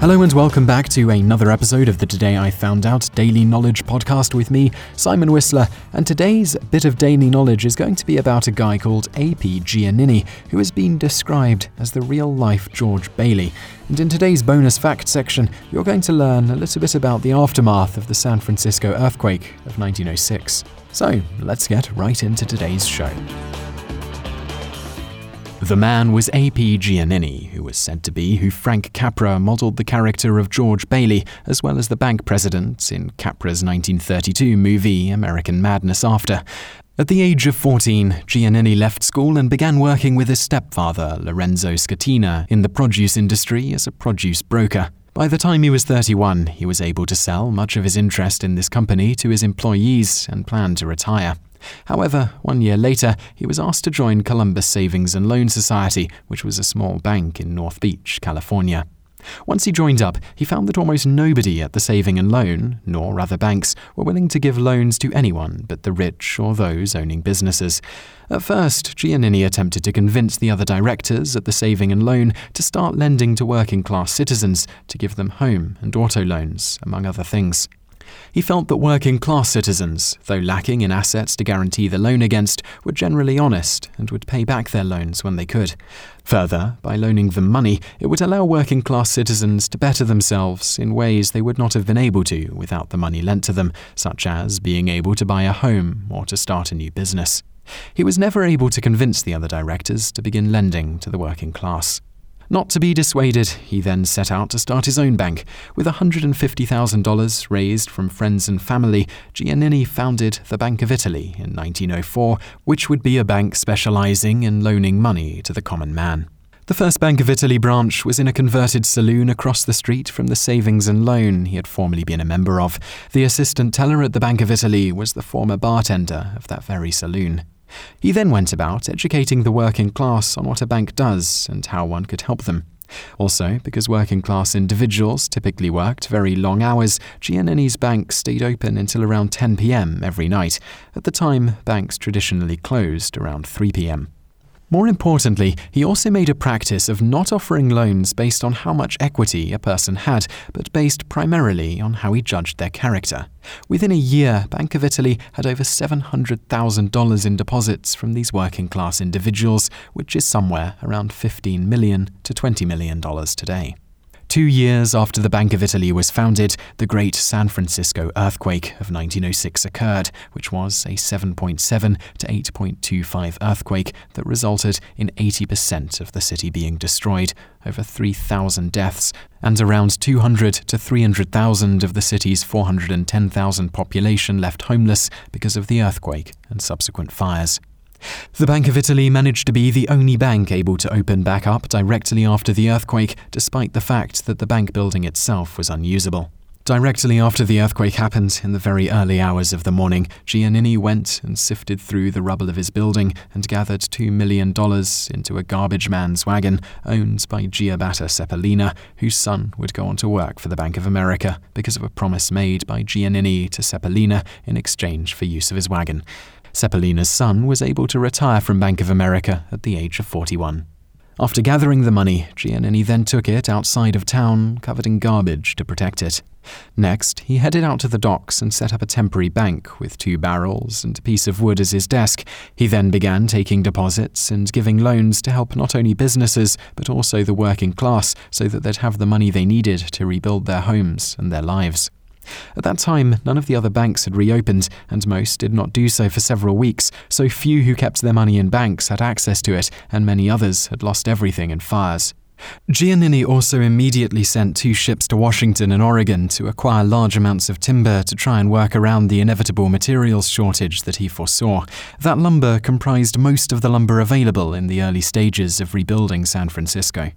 Hello and welcome back to another episode of the Today I Found Out Daily Knowledge podcast with me, Simon Whistler. And today's bit of daily knowledge is going to be about a guy called A.P. Giannini, who has been described as the real life George Bailey. And in today's bonus fact section, you're going to learn a little bit about the aftermath of the San Francisco earthquake of 1906. So let's get right into today's show. The man was A.P. Giannini, who was said to be who Frank Capra modelled the character of George Bailey, as well as the bank president, in Capra's 1932 movie American Madness After. At the age of 14, Giannini left school and began working with his stepfather, Lorenzo Scatena, in the produce industry as a produce broker. By the time he was 31, he was able to sell much of his interest in this company to his employees and planned to retire. However, one year later, he was asked to join Columbus Savings and Loan Society, which was a small bank in North Beach, California. Once he joined up, he found that almost nobody at the saving and loan, nor other banks, were willing to give loans to anyone but the rich or those owning businesses. At first, Giannini attempted to convince the other directors at the saving and loan to start lending to working class citizens to give them home and auto loans, among other things. He felt that working class citizens, though lacking in assets to guarantee the loan against, were generally honest and would pay back their loans when they could. Further, by loaning them money, it would allow working class citizens to better themselves in ways they would not have been able to without the money lent to them, such as being able to buy a home or to start a new business. He was never able to convince the other directors to begin lending to the working class. Not to be dissuaded, he then set out to start his own bank. With $150,000 raised from friends and family, Giannini founded the Bank of Italy in 1904, which would be a bank specializing in loaning money to the common man. The first Bank of Italy branch was in a converted saloon across the street from the savings and loan he had formerly been a member of. The assistant teller at the Bank of Italy was the former bartender of that very saloon. He then went about educating the working class on what a bank does and how one could help them. Also, because working class individuals typically worked very long hours, Giannini's bank stayed open until around 10 pm every night. At the time, banks traditionally closed around 3 pm. More importantly, he also made a practice of not offering loans based on how much equity a person had, but based primarily on how he judged their character. Within a year, Bank of Italy had over $700,000 in deposits from these working class individuals, which is somewhere around 15 million to $20 million today. Two years after the Bank of Italy was founded, the Great San Francisco earthquake of 1906 occurred, which was a 7.7 to 8.25 earthquake that resulted in 80% of the city being destroyed, over 3,000 deaths, and around 200 to 300,000 of the city's 410,000 population left homeless because of the earthquake and subsequent fires. The Bank of Italy managed to be the only bank able to open back up directly after the earthquake, despite the fact that the bank building itself was unusable. Directly after the earthquake happened, in the very early hours of the morning, Giannini went and sifted through the rubble of his building and gathered $2 million into a garbage man's wagon owned by Giabatta Ceppolina, whose son would go on to work for the Bank of America because of a promise made by Giannini to Ceppolina in exchange for use of his wagon. Ceppolina's son was able to retire from Bank of America at the age of 41. After gathering the money, Giannini then took it outside of town, covered in garbage to protect it. Next, he headed out to the docks and set up a temporary bank with two barrels and a piece of wood as his desk. He then began taking deposits and giving loans to help not only businesses, but also the working class so that they'd have the money they needed to rebuild their homes and their lives. At that time, none of the other banks had reopened, and most did not do so for several weeks, so few who kept their money in banks had access to it, and many others had lost everything in fires. Giannini also immediately sent two ships to Washington and Oregon to acquire large amounts of timber to try and work around the inevitable materials shortage that he foresaw. That lumber comprised most of the lumber available in the early stages of rebuilding San Francisco.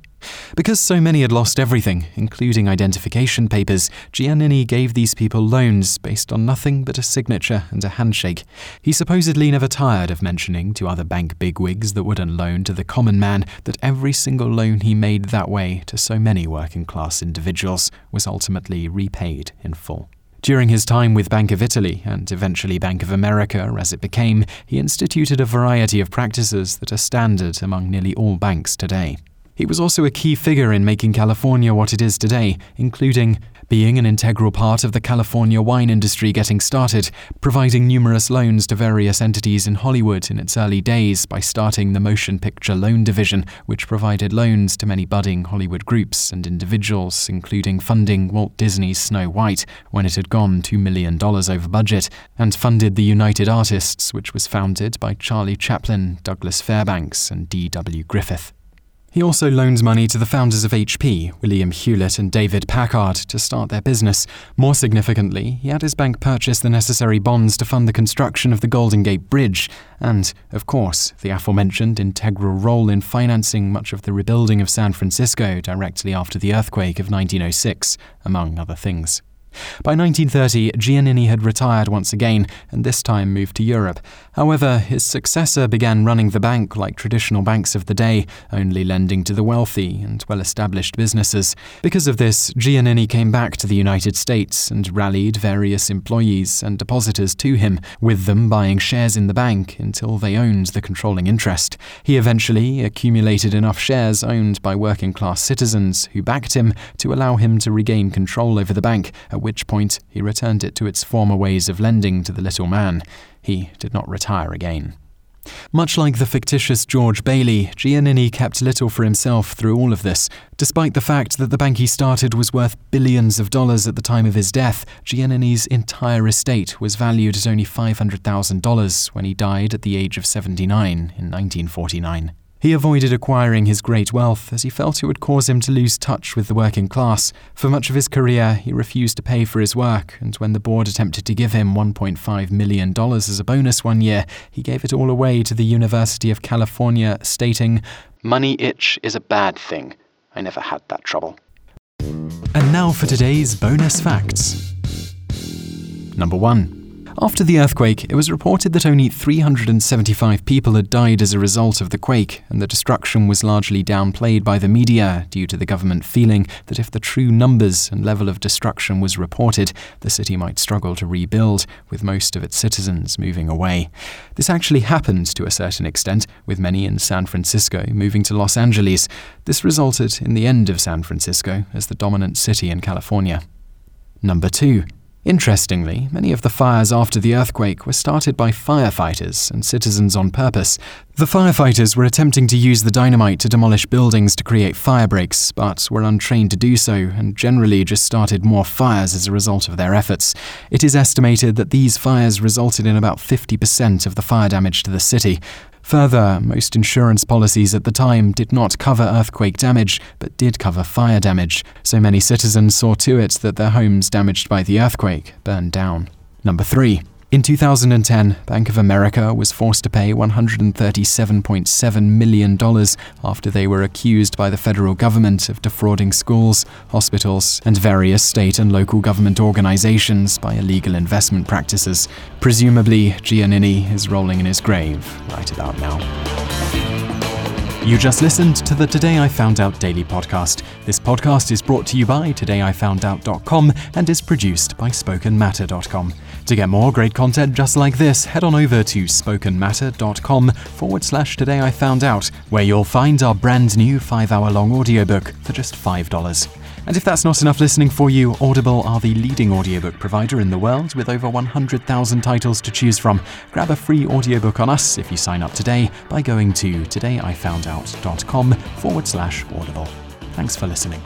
Because so many had lost everything, including identification papers, Giannini gave these people loans based on nothing but a signature and a handshake. He supposedly never tired of mentioning to other bank bigwigs that wouldn't loan to the common man that every single loan he made that way to so many working class individuals was ultimately repaid in full. During his time with Bank of Italy, and eventually Bank of America as it became, he instituted a variety of practices that are standard among nearly all banks today. He was also a key figure in making California what it is today, including being an integral part of the California wine industry getting started, providing numerous loans to various entities in Hollywood in its early days by starting the Motion Picture Loan Division, which provided loans to many budding Hollywood groups and individuals, including funding Walt Disney's Snow White when it had gone $2 million over budget, and funded the United Artists, which was founded by Charlie Chaplin, Douglas Fairbanks, and D.W. Griffith. He also loaned money to the founders of HP, William Hewlett and David Packard, to start their business. More significantly, he had his bank purchase the necessary bonds to fund the construction of the Golden Gate Bridge, and, of course, the aforementioned integral role in financing much of the rebuilding of San Francisco directly after the earthquake of 1906, among other things. By 1930, Giannini had retired once again, and this time moved to Europe. However, his successor began running the bank like traditional banks of the day, only lending to the wealthy and well established businesses. Because of this, Giannini came back to the United States and rallied various employees and depositors to him, with them buying shares in the bank until they owned the controlling interest. He eventually accumulated enough shares owned by working class citizens who backed him to allow him to regain control over the bank at which point he returned it to its former ways of lending to the little man. He did not retire again. Much like the fictitious George Bailey, Giannini kept little for himself through all of this. Despite the fact that the bank he started was worth billions of dollars at the time of his death, Giannini's entire estate was valued at only $500,000 when he died at the age of 79 in 1949. He avoided acquiring his great wealth as he felt it would cause him to lose touch with the working class. For much of his career, he refused to pay for his work, and when the board attempted to give him $1.5 million as a bonus one year, he gave it all away to the University of California, stating, Money itch is a bad thing. I never had that trouble. And now for today's bonus facts. Number 1. After the earthquake, it was reported that only 375 people had died as a result of the quake, and the destruction was largely downplayed by the media due to the government feeling that if the true numbers and level of destruction was reported, the city might struggle to rebuild, with most of its citizens moving away. This actually happened to a certain extent, with many in San Francisco moving to Los Angeles. This resulted in the end of San Francisco as the dominant city in California. Number 2. Interestingly, many of the fires after the earthquake were started by firefighters and citizens on purpose. The firefighters were attempting to use the dynamite to demolish buildings to create fire breaks, but were untrained to do so and generally just started more fires as a result of their efforts. It is estimated that these fires resulted in about 50% of the fire damage to the city. Further, most insurance policies at the time did not cover earthquake damage, but did cover fire damage, so many citizens saw to it that their homes damaged by the earthquake burned down. Number 3. In 2010, Bank of America was forced to pay $137.7 million after they were accused by the federal government of defrauding schools, hospitals, and various state and local government organizations by illegal investment practices. Presumably, Giannini is rolling in his grave right about now. You just listened to the Today I Found Out daily podcast. This podcast is brought to you by todayifoundout.com and is produced by spokenmatter.com. To get more great content just like this, head on over to spokenmatter.com forward slash today I found out, where you'll find our brand new five hour long audiobook for just $5. And if that's not enough listening for you, Audible are the leading audiobook provider in the world with over 100,000 titles to choose from. Grab a free audiobook on us if you sign up today by going to todayifoundout.com forward slash audible. Thanks for listening.